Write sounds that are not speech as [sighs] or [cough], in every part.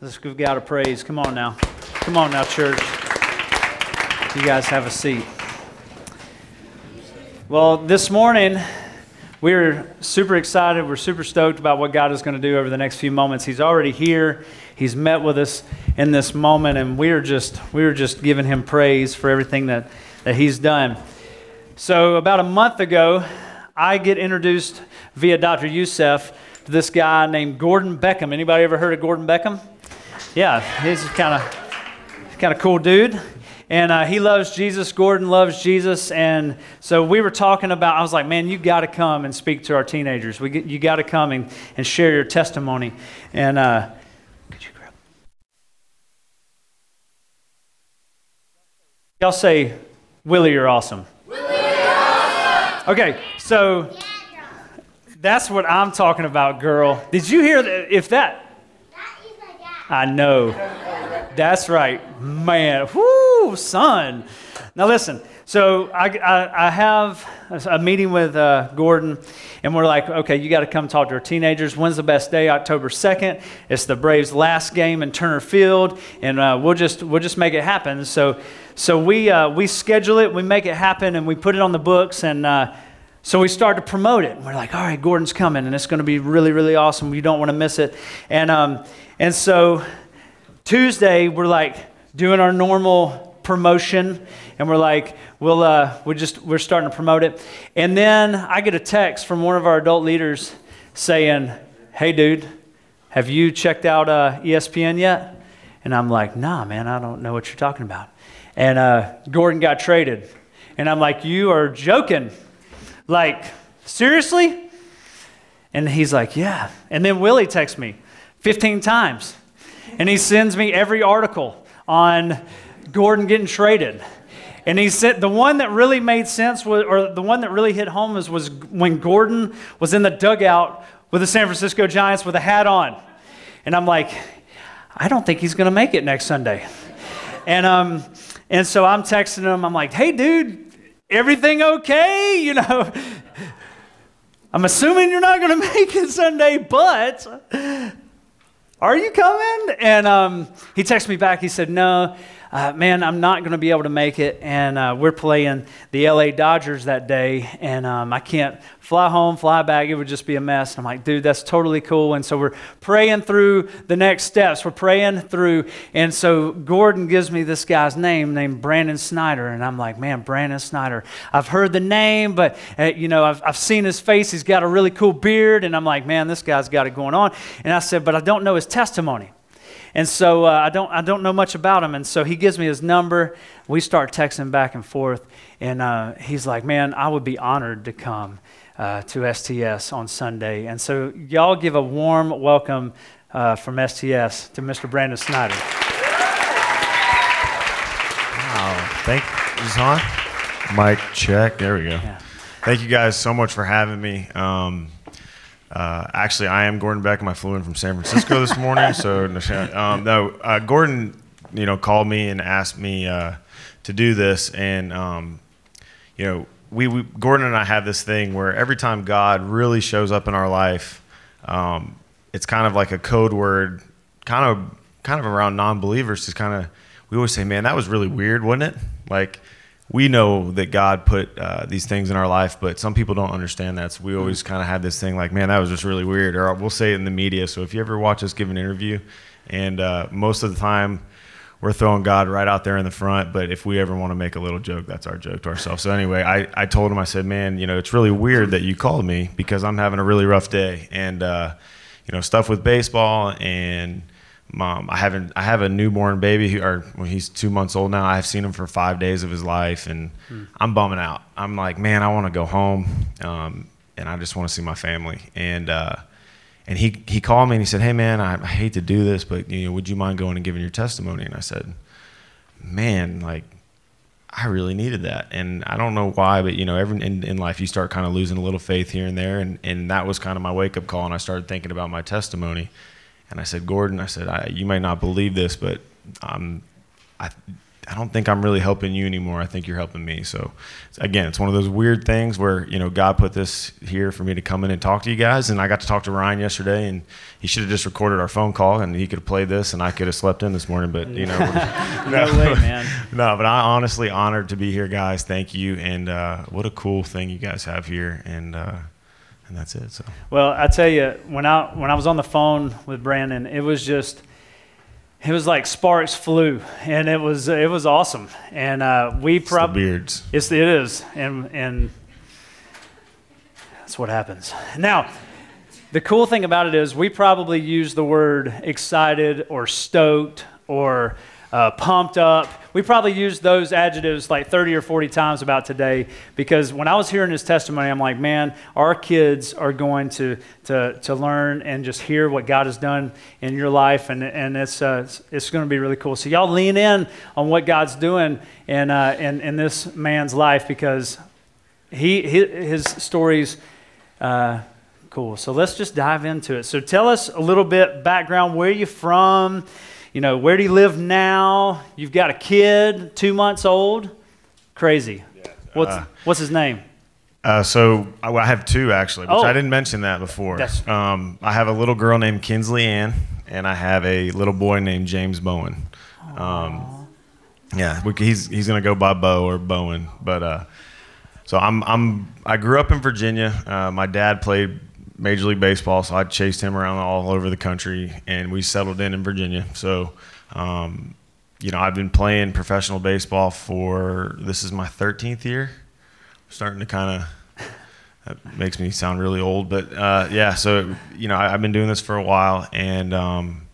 Let's give God a praise. Come on now. Come on now, church. You guys have a seat. Well, this morning, we're super excited. We're super stoked about what God is going to do over the next few moments. He's already here. He's met with us in this moment, and we are just we are just giving him praise for everything that, that he's done. So about a month ago, I get introduced via Dr. Youssef to this guy named Gordon Beckham. Anybody ever heard of Gordon Beckham? Yeah, he's kind of kind of cool dude. And uh, he loves Jesus. Gordon loves Jesus. And so we were talking about, I was like, man, you got to come and speak to our teenagers. We, you got to come and, and share your testimony. And uh, could you grab? Y'all say, Willie, you're awesome. Willie, you're awesome. Okay, so that's what I'm talking about, girl. Did you hear that? If that, I know. That's right. Man, whoo, son. Now listen, so I, I, I have a meeting with uh, Gordon, and we're like, okay, you got to come talk to our teenagers. When's the best day? October 2nd. It's the Braves' last game in Turner Field, and uh, we'll, just, we'll just make it happen. So, so we, uh, we schedule it, we make it happen, and we put it on the books, and uh, so we start to promote it. And We're like, all right, Gordon's coming, and it's going to be really, really awesome. You don't want to miss it. And, um, and so Tuesday, we're like doing our normal promotion, and we're like, we'll, uh, we're just, we're starting to promote it. And then I get a text from one of our adult leaders saying, hey, dude, have you checked out uh, ESPN yet? And I'm like, nah, man, I don't know what you're talking about. And uh, Gordon got traded. And I'm like, you are joking. Like, seriously? And he's like, yeah. And then Willie texts me 15 times. And he sends me every article on Gordon getting traded. And he said the one that really made sense, was, or the one that really hit home, was, was when Gordon was in the dugout with the San Francisco Giants with a hat on. And I'm like, I don't think he's going to make it next Sunday. And, um, and so I'm texting him. I'm like, hey, dude, everything okay? [laughs] You know, I'm assuming you're not going [laughs] to make it Sunday, but are you coming? And um, he texted me back. He said, No, uh, man, I'm not going to be able to make it. And uh, we're playing the LA Dodgers that day. And um, I can't fly home, fly back. It would just be a mess. And I'm like, dude, that's totally cool. And so we're praying through the next steps. We're praying through. And so Gordon gives me this guy's name named Brandon Snyder. And I'm like, man, Brandon Snyder. I've heard the name, but, uh, you know, I've, I've seen his face. He's got a really cool beard. And I'm like, man, this guy's got it going on. And I said, but I don't know his testimony. And so uh, I, don't, I don't know much about him. And so he gives me his number. We start texting back and forth. And uh, he's like, man, I would be honored to come uh, to STS on Sunday. And so y'all give a warm welcome uh, from STS to Mr. Brandon Snyder. Wow. Thank you. Is on? Mic check. There we go. Yeah. Thank you guys so much for having me. Um, uh, actually, I am Gordon Beckham. I flew in from San Francisco this morning. So [laughs] um, no, uh, Gordon, you know, called me and asked me uh, to do this, and um, you know, we, we, Gordon and I have this thing where every time God really shows up in our life, um, it's kind of like a code word, kind of kind of around non-believers to kind of we always say, man, that was really weird, wasn't it? Like we know that God put uh, these things in our life, but some people don't understand that. So we always kind of have this thing like, man, that was just really weird. Or we'll say it in the media. So if you ever watch us give an interview, and uh, most of the time we're throwing God right out there in the front, but if we ever want to make a little joke, that's our joke to ourselves. So anyway, I, I told him, I said, man, you know, it's really weird that you called me because I'm having a really rough day. And, uh, you know, stuff with baseball and – mom. I haven't. I have a newborn baby who, or well, he's two months old now. I've seen him for five days of his life, and hmm. I'm bumming out. I'm like, man, I want to go home, um, and I just want to see my family. And uh, and he he called me and he said, hey man, I, I, hate to do this, but you know, would you mind going and giving your testimony? And I said, man, like. I really needed that, and I don't know why, but you know, every in, in life you start kind of losing a little faith here and there, and and that was kind of my wake up call, and I started thinking about my testimony, and I said, Gordon, I said, I, you might not believe this, but um, I, I don't think I'm really helping you anymore. I think you're helping me. So, again, it's one of those weird things where you know God put this here for me to come in and talk to you guys, and I got to talk to Ryan yesterday, and he should have just recorded our phone call, and he could have played this, and I could have slept in this morning. But you know, [laughs] no, [laughs] no way, man. No, but I honestly honored to be here, guys. Thank you, and uh, what a cool thing you guys have here, and. Uh, and that's it. So. Well, I tell you, when I when I was on the phone with Brandon, it was just it was like sparks flew, and it was it was awesome. And uh, we probably beards. It's it is, and and that's what happens. Now, the cool thing about it is we probably use the word excited or stoked or uh, pumped up. We probably used those adjectives like 30 or 40 times about today because when I was hearing his testimony, I'm like, man, our kids are going to, to, to learn and just hear what God has done in your life, and, and it's, uh, it's going to be really cool. So, y'all lean in on what God's doing in, uh, in, in this man's life because he, his stories. Uh, cool. So let's just dive into it. So tell us a little bit background. Where are you from? You know, where do you live now? You've got a kid, two months old. Crazy. What's, uh, what's his name? Uh, so I, I, have two actually, which oh, I didn't mention that before. Um, I have a little girl named Kinsley Ann, and I have a little boy named James Bowen. Um, yeah, he's he's gonna go by Bo or Bowen, but uh, so I'm I'm I grew up in Virginia. Uh, my dad played Major League Baseball, so I chased him around all over the country, and we settled in in Virginia. So, um, you know, I've been playing professional baseball for this is my 13th year. I'm starting to kind of that makes me sound really old, but uh, yeah. So, you know, I, have been doing this for a while, and um,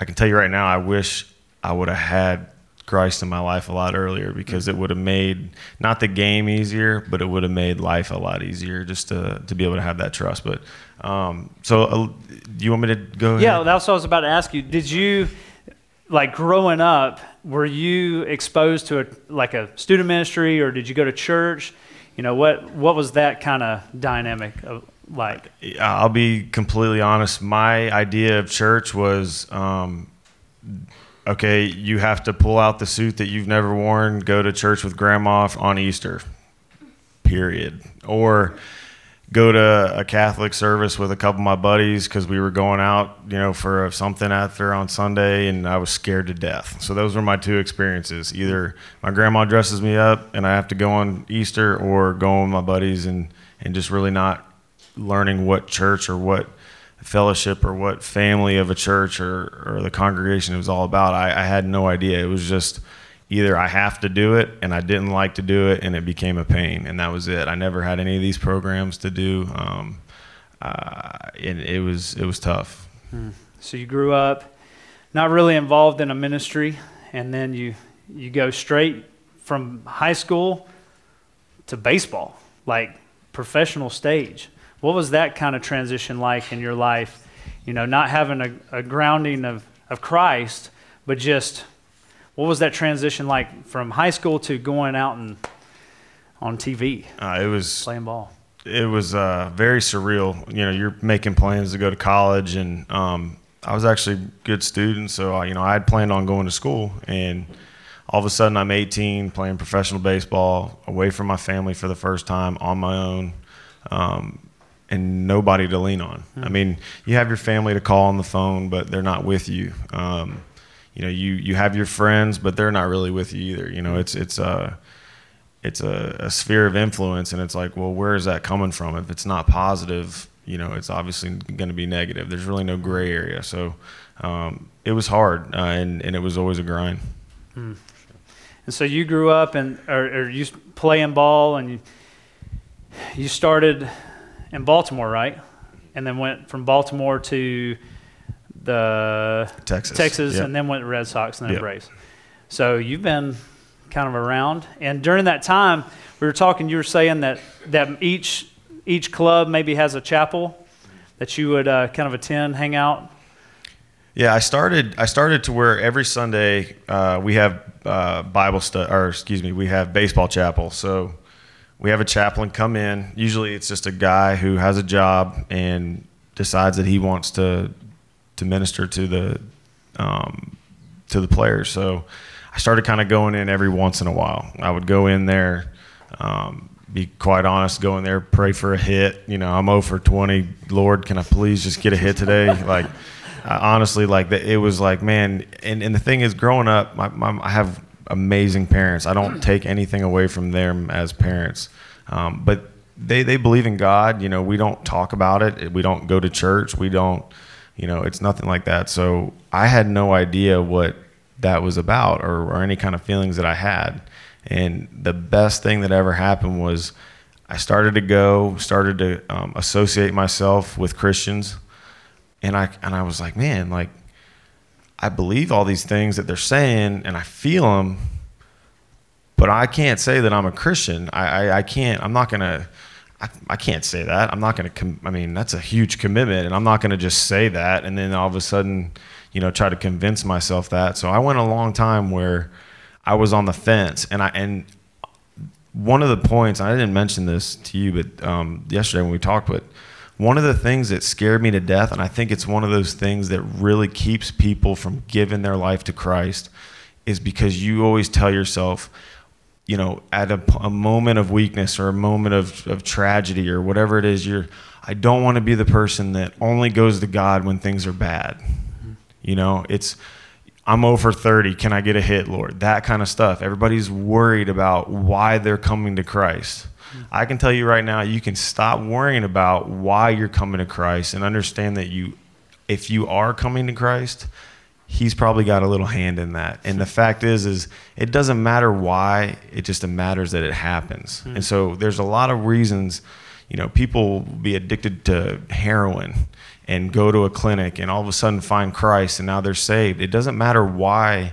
I can tell you right now, I wish I would have had Christ in my life a lot earlier because it would have made not the game easier, but it would have made life a lot easier just to, to be able to have that trust. But um, so, uh, do you want me to go? Yeah, ahead? that's what I was about to ask you. Did you like growing up? Were you exposed to a like a student ministry, or did you go to church? You know what what was that kind of dynamic of, like? I'll be completely honest. My idea of church was. Um, okay, you have to pull out the suit that you've never worn, go to church with grandma on Easter, period. Or go to a Catholic service with a couple of my buddies because we were going out, you know, for something after on Sunday, and I was scared to death. So those were my two experiences: either my grandma dresses me up and I have to go on Easter, or go with my buddies and and just really not learning what church or what fellowship or what family of a church or, or the congregation it was all about. I, I had no idea. It was just either I have to do it and I didn't like to do it and it became a pain and that was it. I never had any of these programs to do. Um, uh, and it was it was tough. Hmm. So you grew up not really involved in a ministry, and then you you go straight from high school to baseball, like professional stage. What was that kind of transition like in your life? You know, not having a, a grounding of, of Christ, but just what was that transition like from high school to going out and on TV? Uh, it was playing ball. It was uh, very surreal. You know, you're making plans to go to college, and um, I was actually a good student, so I, you know I had planned on going to school, and all of a sudden I'm 18, playing professional baseball, away from my family for the first time on my own. Um, and nobody to lean on. Mm-hmm. I mean, you have your family to call on the phone, but they're not with you. Um, you know, you you have your friends, but they're not really with you either. You know, it's it's a it's a, a sphere of influence, and it's like, well, where is that coming from? If it's not positive, you know, it's obviously going to be negative. There's really no gray area. So um, it was hard, uh, and and it was always a grind. Mm. And so you grew up and or, or you playing ball, and you you started in Baltimore, right? And then went from Baltimore to the Texas, Texas, yep. and then went to Red Sox and then yep. Braves. So you've been kind of around, and during that time, we were talking. You were saying that that each each club maybe has a chapel that you would uh, kind of attend, hang out. Yeah, I started. I started to where every Sunday uh, we have uh, Bible study, or excuse me, we have baseball chapel. So we have a chaplain come in. Usually, it's just a guy who has a job and decides that he wants to to minister to the um, to the players. So I started kind of going in every once in a while. I would go in there, um, be quite honest, go in there, pray for a hit. You know, I'm 0 for 20. Lord, can I please just get a hit today? [laughs] like, honestly, like the, it was like, man. And, and the thing is, growing up, my, my, I have amazing parents. I don't take anything away from them as parents, um, but they they believe in God. You know, we don't talk about it. We don't go to church. We don't. You know, it's nothing like that. So I had no idea what that was about or, or any kind of feelings that I had. And the best thing that ever happened was I started to go, started to um, associate myself with Christians, and I and I was like, man, like I believe all these things that they're saying, and I feel them, but I can't say that I'm a Christian. I I, I can't. I'm not gonna. I, I can't say that. I'm not gonna. Com- I mean, that's a huge commitment, and I'm not gonna just say that, and then all of a sudden, you know, try to convince myself that. So I went a long time where I was on the fence, and I and one of the points I didn't mention this to you, but um, yesterday when we talked, but one of the things that scared me to death, and I think it's one of those things that really keeps people from giving their life to Christ, is because you always tell yourself, you know, at a, a moment of weakness or a moment of, of tragedy or whatever it is, you're, I don't want to be the person that only goes to God when things are bad. Mm-hmm. You know, it's, I'm over 30. Can I get a hit, Lord? That kind of stuff. Everybody's worried about why they're coming to Christ. I can tell you right now, you can stop worrying about why you're coming to Christ and understand that you, if you are coming to Christ, He's probably got a little hand in that. And the fact is, is it doesn't matter why. It just matters that it happens. Mm. And so there's a lot of reasons. You know, people will be addicted to heroin and go to a clinic and all of a sudden find Christ and now they're saved. It doesn't matter why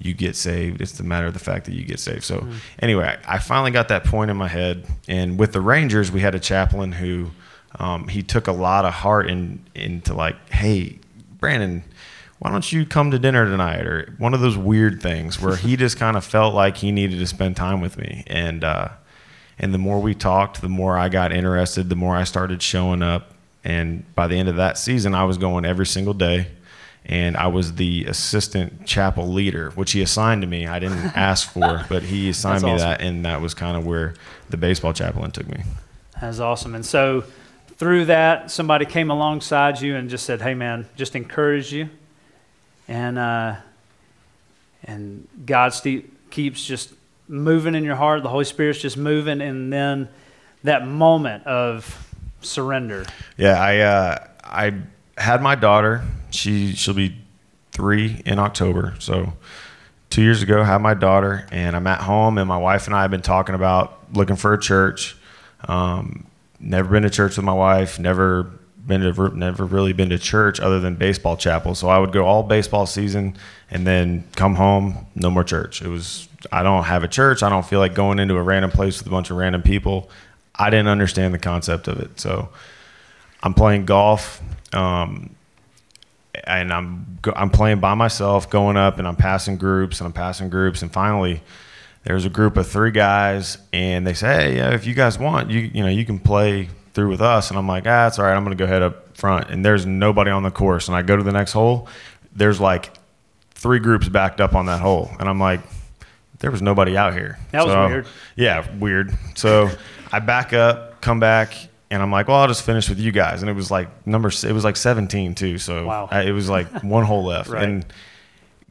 you get saved. It's the matter of the fact that you get saved. So mm-hmm. anyway, I, I, finally got that point in my head. And with the Rangers, we had a chaplain who um, he took a lot of heart in into like, hey, Brandon, why don't you come to dinner tonight? Or one of those weird things where he just kind of [laughs] felt like he needed to spend time with me. And uh, and the more we talked, the more I got interested, the more I started showing up and by the end of that season, I was going every single day. And I was the assistant chapel leader, which he assigned to me. I didn't [laughs] ask for, but he assigned me awesome. that. And that was kind of where the baseball chaplain took me. That's awesome. And so through that, somebody came alongside you and just said, hey, man, just encourage you. And, uh, and God st- keeps just moving in your heart. The Holy Spirit's just moving. And then that moment of surrender? Yeah, I uh, I had my daughter. She she'll be three in October. So two years ago, had my daughter, and I'm at home, and my wife and I have been talking about looking for a church. Um, never been to church with my wife. Never been to never really been to church other than baseball chapel. So I would go all baseball season and then come home, no more church. It was I don't have a church. I don't feel like going into a random place with a bunch of random people. I didn't understand the concept of it. So I'm playing golf, um, and I'm I'm playing by myself, going up, and I'm passing groups, and I'm passing groups, and finally. There's a group of three guys, and they say, "Hey, yeah, if you guys want, you you know, you can play through with us." And I'm like, "Ah, it's all right. I'm going to go head up front." And there's nobody on the course, and I go to the next hole. There's like three groups backed up on that hole, and I'm like, "There was nobody out here." That was weird. Yeah, weird. So I back up, come back, and I'm like, well, I'll just finish with you guys. And it was like number, it was like 17 too. So wow. I, it was like one hole left. [laughs] right. And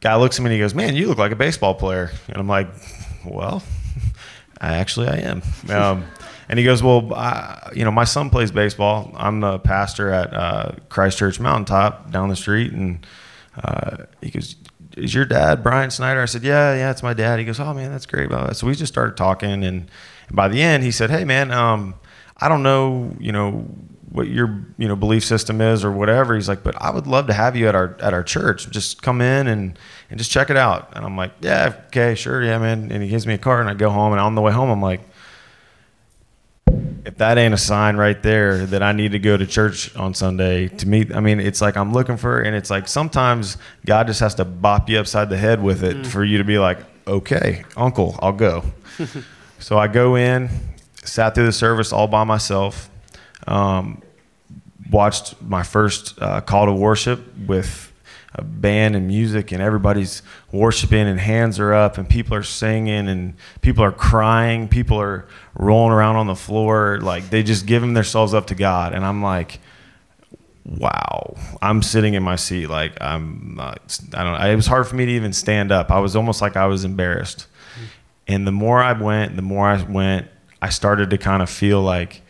guy looks at me and he goes, man, you look like a baseball player. And I'm like, well, [laughs] I actually I am. Um, [laughs] and he goes, well, I, you know, my son plays baseball. I'm the pastor at uh, Christ Church Mountaintop down the street. And uh, he goes, is your dad Brian Snyder? I said, yeah, yeah, it's my dad. He goes, oh man, that's great. So we just started talking and by the end, he said, "Hey, man, um, I don't know, you know, what your you know belief system is or whatever." He's like, "But I would love to have you at our at our church. Just come in and and just check it out." And I'm like, "Yeah, okay, sure, yeah, man." And he gives me a card, and I go home. And on the way home, I'm like, if that ain't a sign right there that I need to go to church on Sunday to meet, I mean, it's like I'm looking for, and it's like sometimes God just has to bop you upside the head with it mm. for you to be like, okay, uncle, I'll go. [laughs] So I go in, sat through the service all by myself, um, watched my first uh, call to worship with a band and music and everybody's worshiping and hands are up and people are singing and people are crying people are rolling around on the floor like they just giving themselves up to god and i'm like wow. I'm sitting in my seat like i'm not i don't it was hard for me to even stand up. I was almost like i was embarrassed. And the more i went the more i went i started to kind of feel like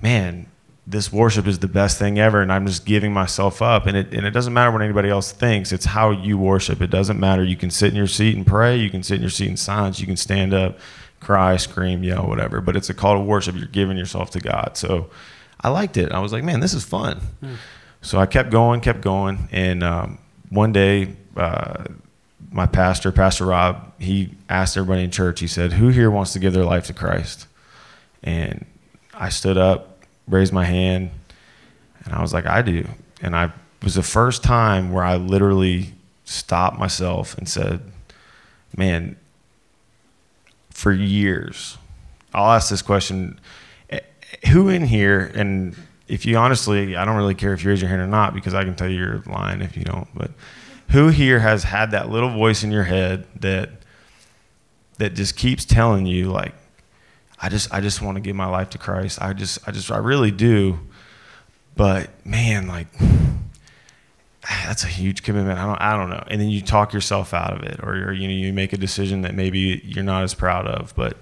man this worship is the best thing ever and i'm just giving myself up and it, and it doesn't matter what anybody else thinks. It's how you worship. It doesn't matter. You can sit in your seat and pray. You can sit in your seat in silence. You can stand up cry scream yell whatever. But it's a call to worship. You're giving yourself to god. So i liked it. I was like man this is fun. Mm. so i kept going kept going and um, one day uh, my pastor pastor rob he asked everybody in church he said who here wants to give their life to christ and i stood up raised my hand, and I was like, I do. And I was the first time where I literally stopped myself and said, Man, for years, I'll ask this question eh, Who in here, and if you honestly, I don't really care if you raise your hand or not because I can tell you you're lying if you don't, but who here has had that little voice in your head that that just keeps telling you like I just I just want to give my life to Christ. I just I just I really do. But man, like [sighs] that's a huge commitment. I don't I don't know. And then you talk yourself out of it, or you know you make a decision that maybe you're not as proud of. But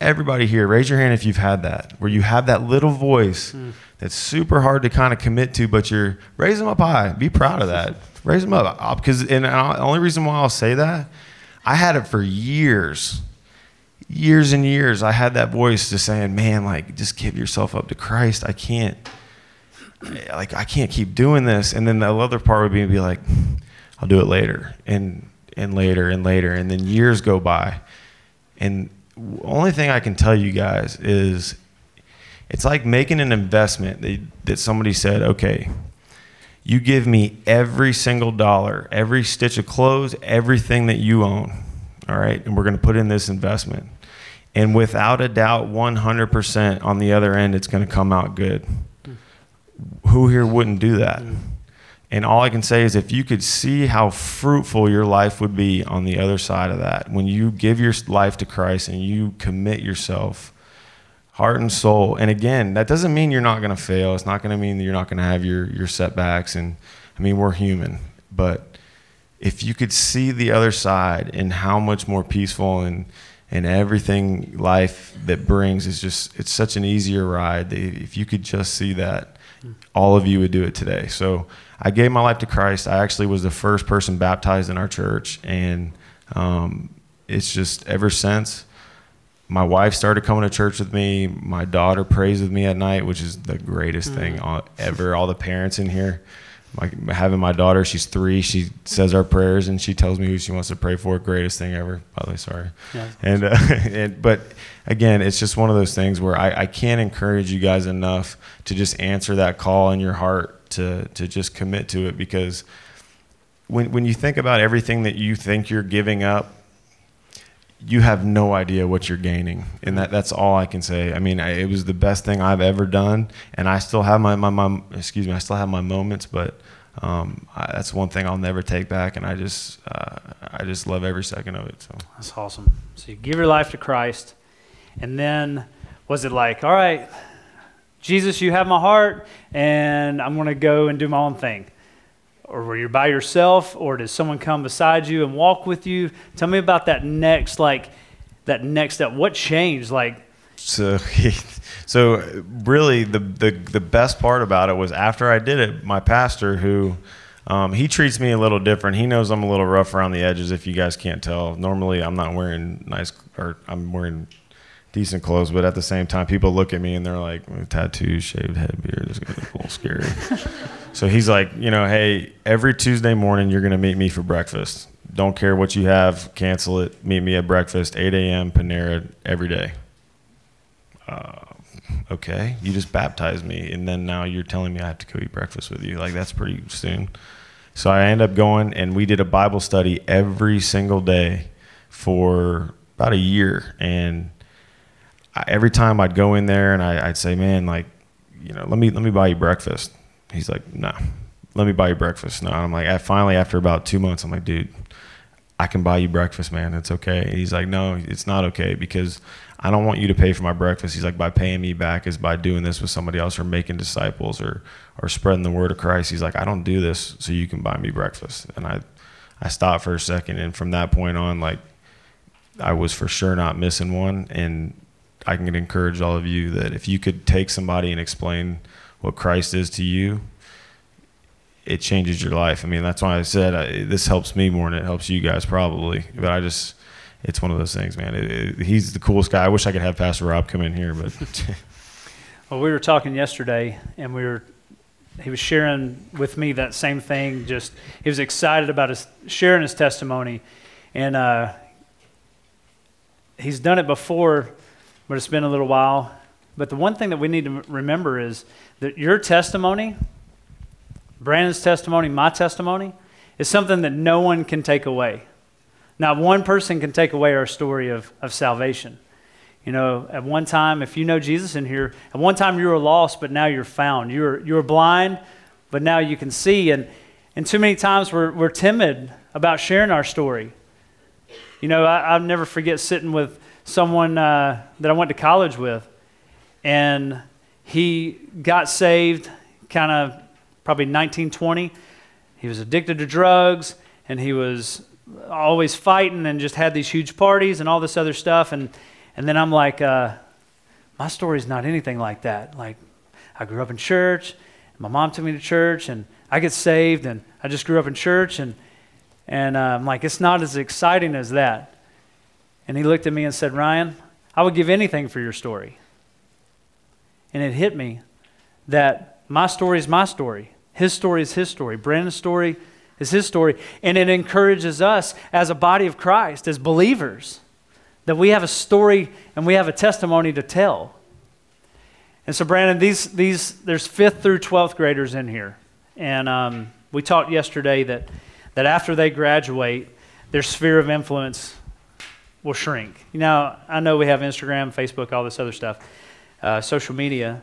everybody here, raise your hand if you've had that, where you have that little voice mm. that's super hard to kind of commit to, but you're raise them up high. Be proud of that. raise them up because and the only reason why I'll say that, I had it for years years and years I had that voice just saying, "Man, like just give yourself up to Christ. I can't like I can't keep doing this." And then the other part would be, be like, "I'll do it later." And and later and later and then years go by. And only thing I can tell you guys is it's like making an investment that, that somebody said, "Okay, you give me every single dollar, every stitch of clothes, everything that you own." All right, and we're going to put in this investment. And without a doubt 100% on the other end it's going to come out good. Hmm. Who here wouldn't do that? Hmm. And all i can say is if you could see how fruitful your life would be on the other side of that when you give your life to christ and you commit yourself heart and soul and again that doesn't mean you're not going to fail. It's not going to mean that you're not going to have your, your setbacks. And i mean we're human. But if you could see the other side and how much more peaceful and and everything life that brings is just it's such an easier ride if you could just see that all of you would do it today. So i gave my life to christ. I actually was the first person baptized in our church and um, it's just ever since my wife started coming to church with me. My daughter prays with me at night which is the greatest mm-hmm. thing ever. All the parents in here my, having my daughter, she's three. She says our prayers and she tells me who she wants to pray for. Greatest thing ever. By the way, sorry. Yeah. And, uh, [laughs] and but again, it's just one of those things where I, I can't encourage you guys enough to just answer that call in your heart to to just commit to it because when when you think about everything that you think you're giving up, you have no idea what you're gaining, and that that's all I can say. I mean, I, it was the best thing I've ever done, and I still have my, my my excuse me, I still have my moments, but um, I, that's one thing I'll never take back, and I just uh, I just love every second of it. So that's awesome. So you give your life to Christ, and then was it like, all right, Jesus, you have my heart, and I'm going to go and do my own thing? Or were you by yourself, or did someone come beside you and walk with you? Tell me about that next, like that next step. What changed? Like, so [laughs] So really, the, the the best part about it was after I did it, my pastor who. Um, he treats me a little different. He knows I'm a little rough around the edges. If you guys can't tell, normally I'm not wearing nice or I'm wearing decent clothes, but at the same time, people look at me and they're like, tattoos, shaved head, beard, is a little scary. [laughs] so he's like, you know, hey, every Tuesday morning you're gonna meet me for breakfast. Don't care what you have, cancel it. Meet me at breakfast, 8 a.m. Panera every day. Uh, okay, you just baptized me, and then now you're telling me I have to go eat breakfast with you. Like that's pretty soon. So I end up going, and we did a Bible study every single day for about a year. And I, every time I'd go in there, and I, would say, "Man, like, you know, let me let me buy you breakfast." He's like, "No." Nah. let me buy you breakfast. No, I'm like, I finally, after about two months, I'm like, dude, I can buy you breakfast, man. It's okay. And he's like, no, it's not okay because I don't want you to pay for my breakfast. He's like, by paying me back is by doing this with somebody else or making disciples or, or spreading the word of Christ. He's like, I don't do this so you can buy me breakfast. And I, I stopped for a second. And from that point on, like, I was for sure not missing one. And I can encourage all of you that if you could take somebody and explain what Christ is to you, it changes your life. I mean, that's why I said I, this helps me more than it helps you guys probably. But I just, it's one of those things, man. It, it, he's the coolest guy. I wish I could have Pastor Rob come in here, but. [laughs] well, we were talking yesterday, and we were. He was sharing with me that same thing. Just he was excited about his sharing his testimony, and uh, he's done it before, but it's been a little while. But the one thing that we need to remember is that your testimony Brandon's testimony, my testimony, is something that no one can take away. Not one person can take away our story of, of salvation. You know, at one time, if you know Jesus in here, at one time you were lost, but now you're found. You were, you were blind, but now you can see. And, and too many times we're, we're timid about sharing our story. You know, I, I'll never forget sitting with someone uh, that I went to college with, and he got saved kind of probably 1920. He was addicted to drugs and he was always fighting and just had these huge parties and all this other stuff. And, and then I'm like, uh, my story's not anything like that. Like, I grew up in church, and my mom took me to church, and I get saved, and I just grew up in church, and, and uh, I'm like, it's not as exciting as that. And he looked at me and said, Ryan, I would give anything for your story. And it hit me that my story is my story. His story is his story. Brandon's story is his story. And it encourages us as a body of Christ, as believers, that we have a story and we have a testimony to tell. And so, Brandon, these, these, there's fifth through 12th graders in here. And um, we talked yesterday that, that after they graduate, their sphere of influence will shrink. You know, I know we have Instagram, Facebook, all this other stuff, uh, social media,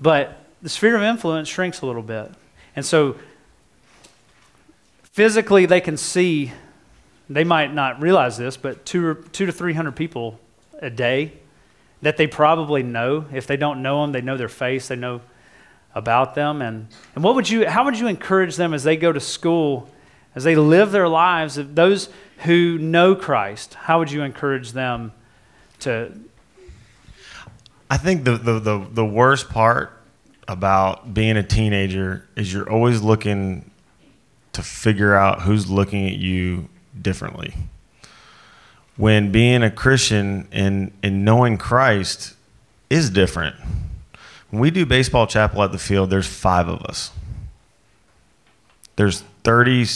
but the sphere of influence shrinks a little bit. And so physically they can see, they might not realize this, but two, two to 300 people a day that they probably know. If they don't know them, they know their face, they know about them. And, and what would you, how would you encourage them as they go to school, as they live their lives, those who know Christ, how would you encourage them to? I think the, the, the, the worst part about being a teenager is you're always looking to figure out who's looking at you differently. When being a Christian and, and knowing Christ is different. When we do baseball chapel at the field, there's five of us. There's 30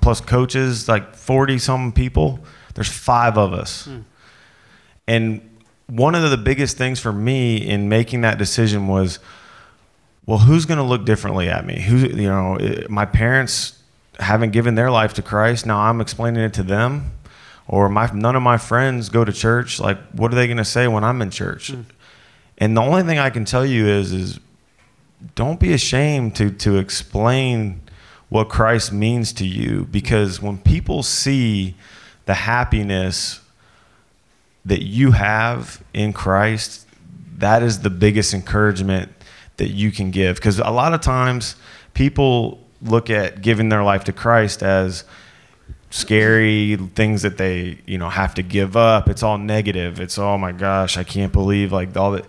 plus coaches, like 40 some people. There's five of us. Hmm. And one of the biggest things for me in making that decision was well, who's going to look differently at me? Who, you know, my parents haven't given their life to Christ. Now I'm explaining it to them, or my none of my friends go to church. Like, what are they going to say when I'm in church? Mm. And the only thing I can tell you is, is don't be ashamed to to explain what Christ means to you, because when people see the happiness that you have in Christ, that is the biggest encouragement that you can give. Because a lot of times people look at giving their life to Christ as scary things that they you know have to give up. It's all negative. It's oh my gosh i can't believe like all that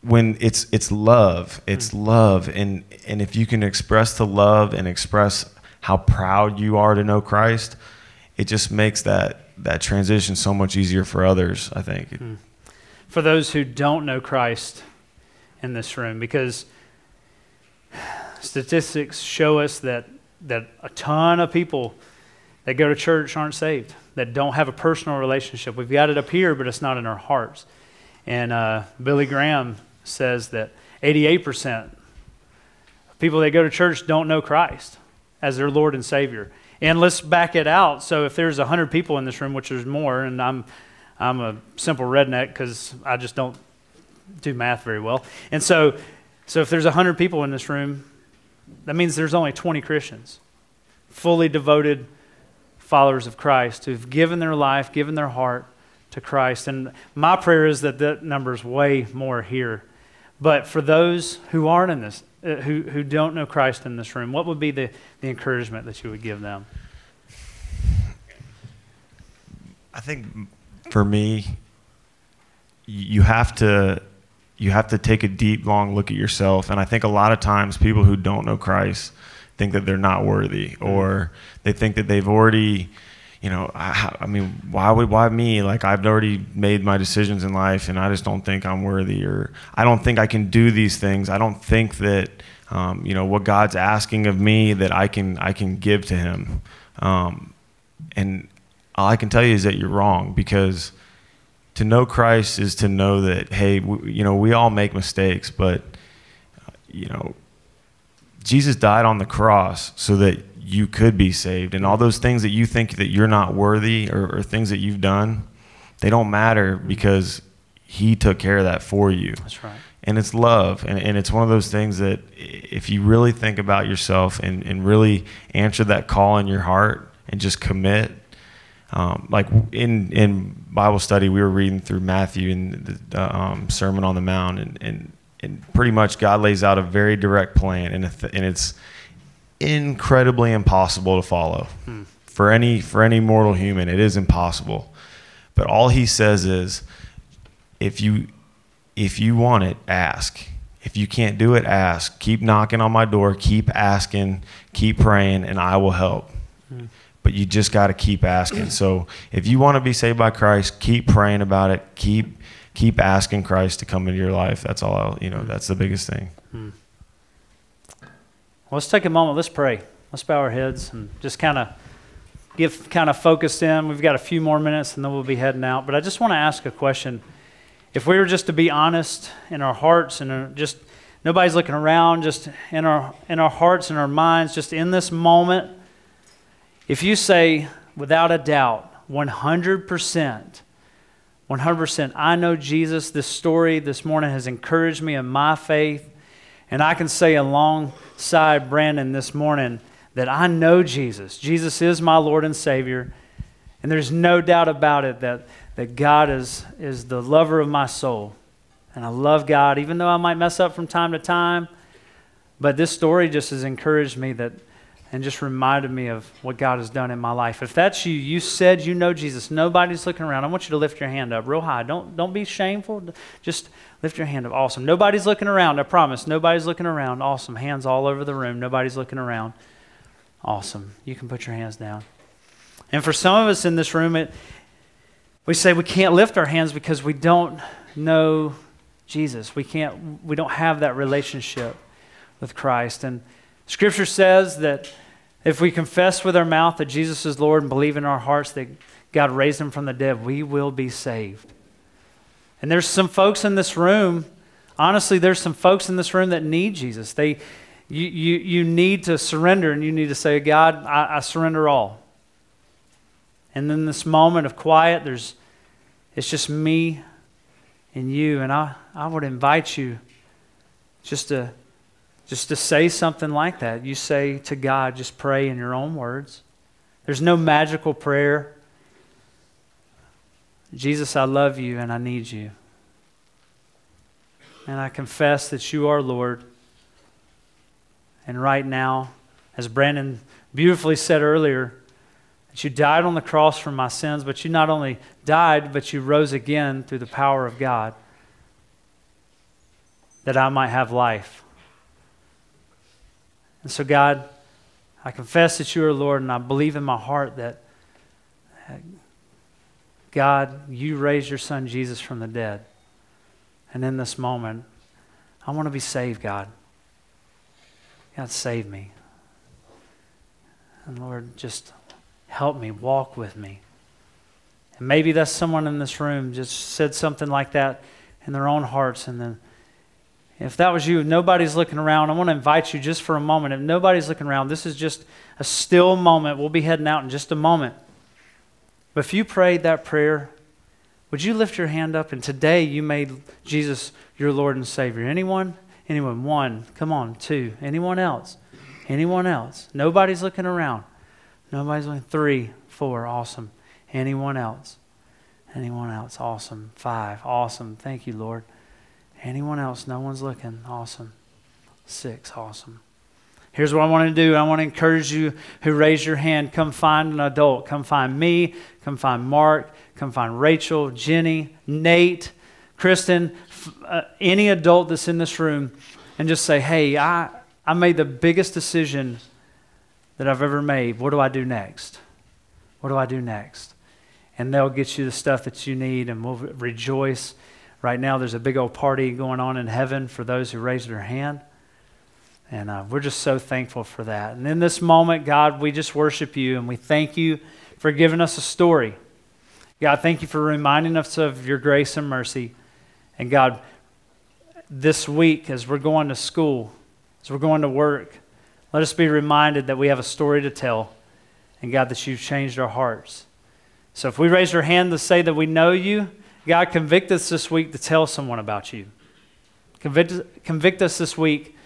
when it's it's love. It's mm. love. And and if you can express the love and express how proud you are to know christ it just makes that that transition so much easier for others i think mm. for those who don't know christ in this room because statistics show us that, that a ton of people that go to church aren't saved, that don't have a personal relationship. We've got it up here, but it's not in our hearts. And uh, Billy Graham says that 88% of people that go to church don't know Christ as their Lord and Savior. And let's back it out. So if there's 100 people in this room, which there's more, and I'm, I'm a simple redneck because I just don't do math very well. And so, so if there's 100 people in this room, that means there's only 20 Christians, fully devoted followers of Christ who've given their life, given their heart to Christ. And my prayer is that that number is way more here. But for those who aren't in this, uh, who, who don't know Christ in this room, what would be the, the encouragement that you would give them? I think for me, you have to you have to take a deep, long look at yourself. And I think a lot of times people who don't know Christ think that they're not worthy, or they think that they've already, you know, I, I mean, why would why me? Like I've already made my decisions in life, and I just don't think I'm worthy, or I don't think I can do these things. I don't think that. Um, you know what God's asking of me that I can I can give to Him, um, and all I can tell you is that you're wrong because to know Christ is to know that hey, we, you know, we all make mistakes, but uh, you know, Jesus died on the cross so that you could be saved, and all those things that you think that you're not worthy or, or things that you've done, they don't matter because He took care of that for you. That's right. And it's love, and, and it's one of those things that if you really think about yourself and, and really answer that call in your heart and just commit um, like in in Bible study, we were reading through Matthew and the, the um, Sermon on the Mount, and, and and pretty much God lays out a very direct plan, and and it's incredibly impossible to follow hmm. for any for any mortal human. It is impossible, but all He says is, if you if you want it, ask. If you can't do it, ask. Keep knocking on my door. Keep asking. Keep praying, and I will help. Hmm but you just got to keep asking. So if you want to be saved by Christ, keep praying about it. Keep keep asking Christ to come into your life. That's all. I'll, you know, that's the biggest thing. Hmm. Well, let's take a moment. Let's pray. Let's bow our heads and just kind of get kind of focused in. We've got a few more minutes, and then we'll be heading out. But I just want to ask a question. If we were just to be honest in our hearts and just nobody's looking around, just in our in our hearts and our minds, just in this moment if you say, without a doubt, 100%, 100%, I know Jesus, this story this morning has encouraged me in my faith, and I can say alongside Brandon this morning that I know Jesus. Jesus is my Lord and Savior, and there's no doubt about it that, that God is, is the lover of my soul. And I love God, even though I might mess up from time to time. But this story just has encouraged me that and just reminded me of what God has done in my life. If that's you, you said you know Jesus, nobody's looking around. I want you to lift your hand up real high. Don't, don't be shameful. Just lift your hand up. Awesome. Nobody's looking around. I promise. Nobody's looking around. Awesome. Hands all over the room. Nobody's looking around. Awesome. You can put your hands down. And for some of us in this room, it, we say we can't lift our hands because we don't know Jesus. We can't. We don't have that relationship with Christ. And Scripture says that if we confess with our mouth that Jesus is Lord and believe in our hearts that God raised him from the dead, we will be saved. And there's some folks in this room, honestly, there's some folks in this room that need Jesus. They, you, you, you need to surrender and you need to say, God, I, I surrender all. And then this moment of quiet, there's, it's just me and you. And I, I would invite you just to just to say something like that, you say to God, just pray in your own words. There's no magical prayer. Jesus, I love you and I need you. And I confess that you are Lord. And right now, as Brandon beautifully said earlier, that you died on the cross for my sins, but you not only died, but you rose again through the power of God that I might have life. And so, God, I confess that you are Lord, and I believe in my heart that, God, you raised your son Jesus from the dead. And in this moment, I want to be saved, God. God, save me. And Lord, just help me, walk with me. And maybe that's someone in this room just said something like that in their own hearts, and then if that was you, nobody's looking around, I want to invite you just for a moment. If nobody's looking around, this is just a still moment. We'll be heading out in just a moment. But if you prayed that prayer, would you lift your hand up and today you made Jesus your Lord and Savior? Anyone? Anyone? One. Come on. Two. Anyone else? Anyone else? Nobody's looking around. Nobody's looking. Three, four, awesome. Anyone else? Anyone else? Awesome. Five, awesome. Thank you, Lord. Anyone else? No one's looking. Awesome. Six, awesome. Here's what I want to do. I want to encourage you who raise your hand. Come find an adult. Come find me. Come find Mark. Come find Rachel, Jenny, Nate, Kristen, uh, any adult that's in this room, and just say, hey, I, I made the biggest decision that I've ever made. What do I do next? What do I do next? And they'll get you the stuff that you need, and we'll rejoice. Right now, there's a big old party going on in heaven for those who raised their hand. And uh, we're just so thankful for that. And in this moment, God, we just worship you and we thank you for giving us a story. God, thank you for reminding us of your grace and mercy. And God, this week, as we're going to school, as we're going to work, let us be reminded that we have a story to tell. And God, that you've changed our hearts. So if we raise our hand to say that we know you, God, convict us this week to tell someone about you. Convict, convict us this week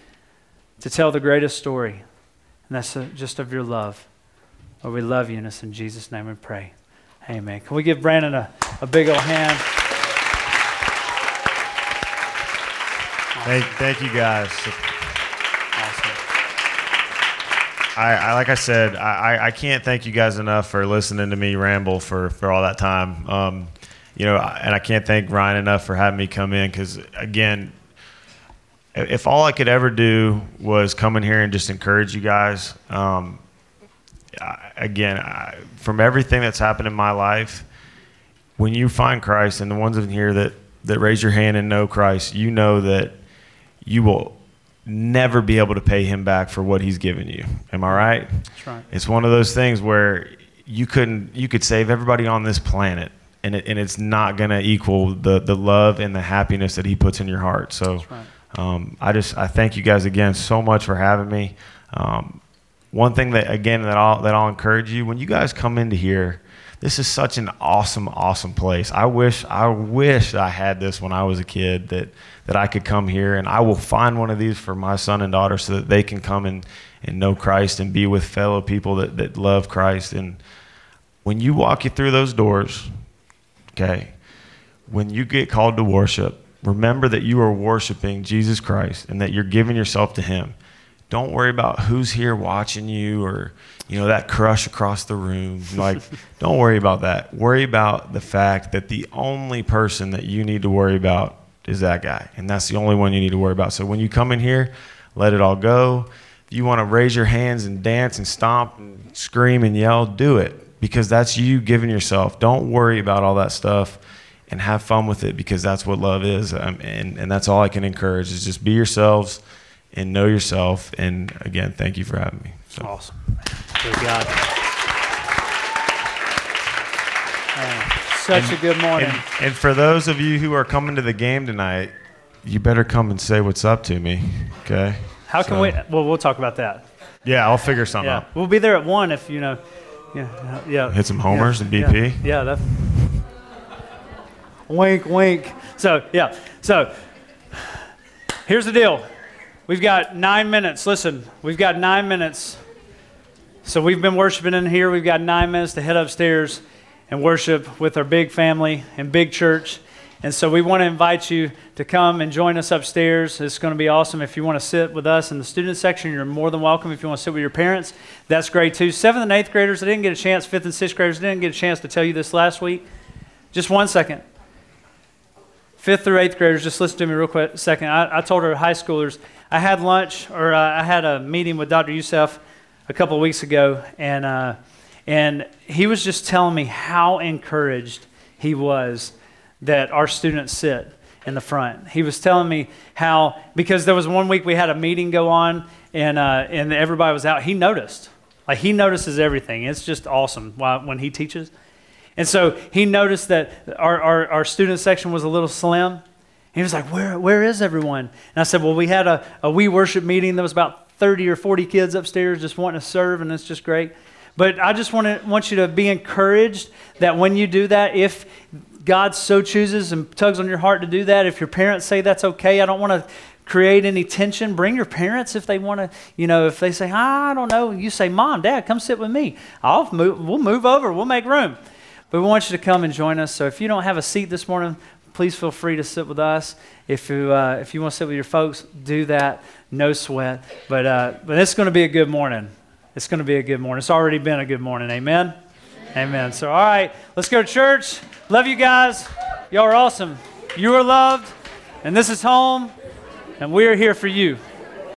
to tell the greatest story, and that's just of your love. Lord, we love you, and it's in Jesus' name we pray. Amen. Can we give Brandon a, a big old hand? Thank, thank you guys. I, I like I said, I, I can't thank you guys enough for listening to me ramble for, for all that time. Um, you know, and I can't thank Ryan enough for having me come in because again, if all I could ever do was come in here and just encourage you guys, um, I, again, I, from everything that's happened in my life, when you find Christ and the ones in here that, that raise your hand and know Christ, you know that you will never be able to pay him back for what he's given you. Am I right? That's right. It's one of those things where you couldn't you could save everybody on this planet and it, and it's not going to equal the the love and the happiness that he puts in your heart. So right. um, I just I thank you guys again so much for having me. Um, one thing that again that I'll that I'll encourage you when you guys come into here, this is such an awesome awesome place. I wish I wish I had this when I was a kid that that I could come here and I will find one of these for my son and daughter so that they can come and and know Christ and be with fellow people that that love Christ and when you walk you through those doors, okay? When you get called to worship, remember that you are worshiping Jesus Christ and that you're giving yourself to him. Don't worry about who's here watching you or you know that crush across the room. Like [laughs] don't worry about that. Worry about the fact that the only person that you need to worry about is that guy and that's the only one you need to worry about. So when you come in here let it all go. If you want to raise your hands and dance and stomp and scream and yell do it because that's you giving yourself don't worry about all that stuff and have fun with it because that's what love is um, and, and that's all i can encourage is just be yourselves and know yourself. And again, thank you for having me. So. Awesome. Good God. Such and, a good morning. And, and, for those of you who are coming to the game tonight, you better come and say what's up to me. Okay. How can so. we? Well, we'll talk about that. Yeah, I'll figure something yeah. out. We'll be there at one if you know. Yeah, yeah. Hit some homers yeah, and BP. Yeah, yeah that. Wink, wink. So yeah. So here's the deal. We've got nine minutes. Listen, we've got nine minutes. So we've been worshiping in here. We've got nine minutes to head upstairs and worship with our big family and big church. And so we want to invite you to come and join us upstairs. It's going to be awesome. If you want to sit with us in the student section, you're more than welcome. If you want to sit with your parents, that's great too. Seventh and eighth graders, I didn't get a chance, fifth and sixth graders, I didn't get a chance to tell you this last week. Just one second. Fifth through eighth graders, just listen to me real quick second. I, I told our high schoolers, I had lunch or uh, I had a meeting with Dr. Youssef a couple of weeks ago, and uh, and he was just telling me how encouraged he was that our students sit in the front. He was telling me how because there was one week we had a meeting go on and uh, and everybody was out. He noticed, like he notices everything. It's just awesome when he teaches. And so he noticed that our, our, our student section was a little slim. He was like, where, where is everyone? And I said, Well, we had a, a we worship meeting. There was about 30 or 40 kids upstairs just wanting to serve, and it's just great. But I just want, to, want you to be encouraged that when you do that, if God so chooses and tugs on your heart to do that, if your parents say that's okay, I don't want to create any tension, bring your parents if they want to, you know, if they say, I don't know, you say, Mom, Dad, come sit with me. I'll move, we'll move over, we'll make room. But we want you to come and join us. So if you don't have a seat this morning, please feel free to sit with us. If you, uh, if you want to sit with your folks, do that. No sweat. But, uh, but it's going to be a good morning. It's going to be a good morning. It's already been a good morning. Amen? Amen. Amen. So, all right, let's go to church. Love you guys. Y'all are awesome. You are loved, and this is home, and we are here for you.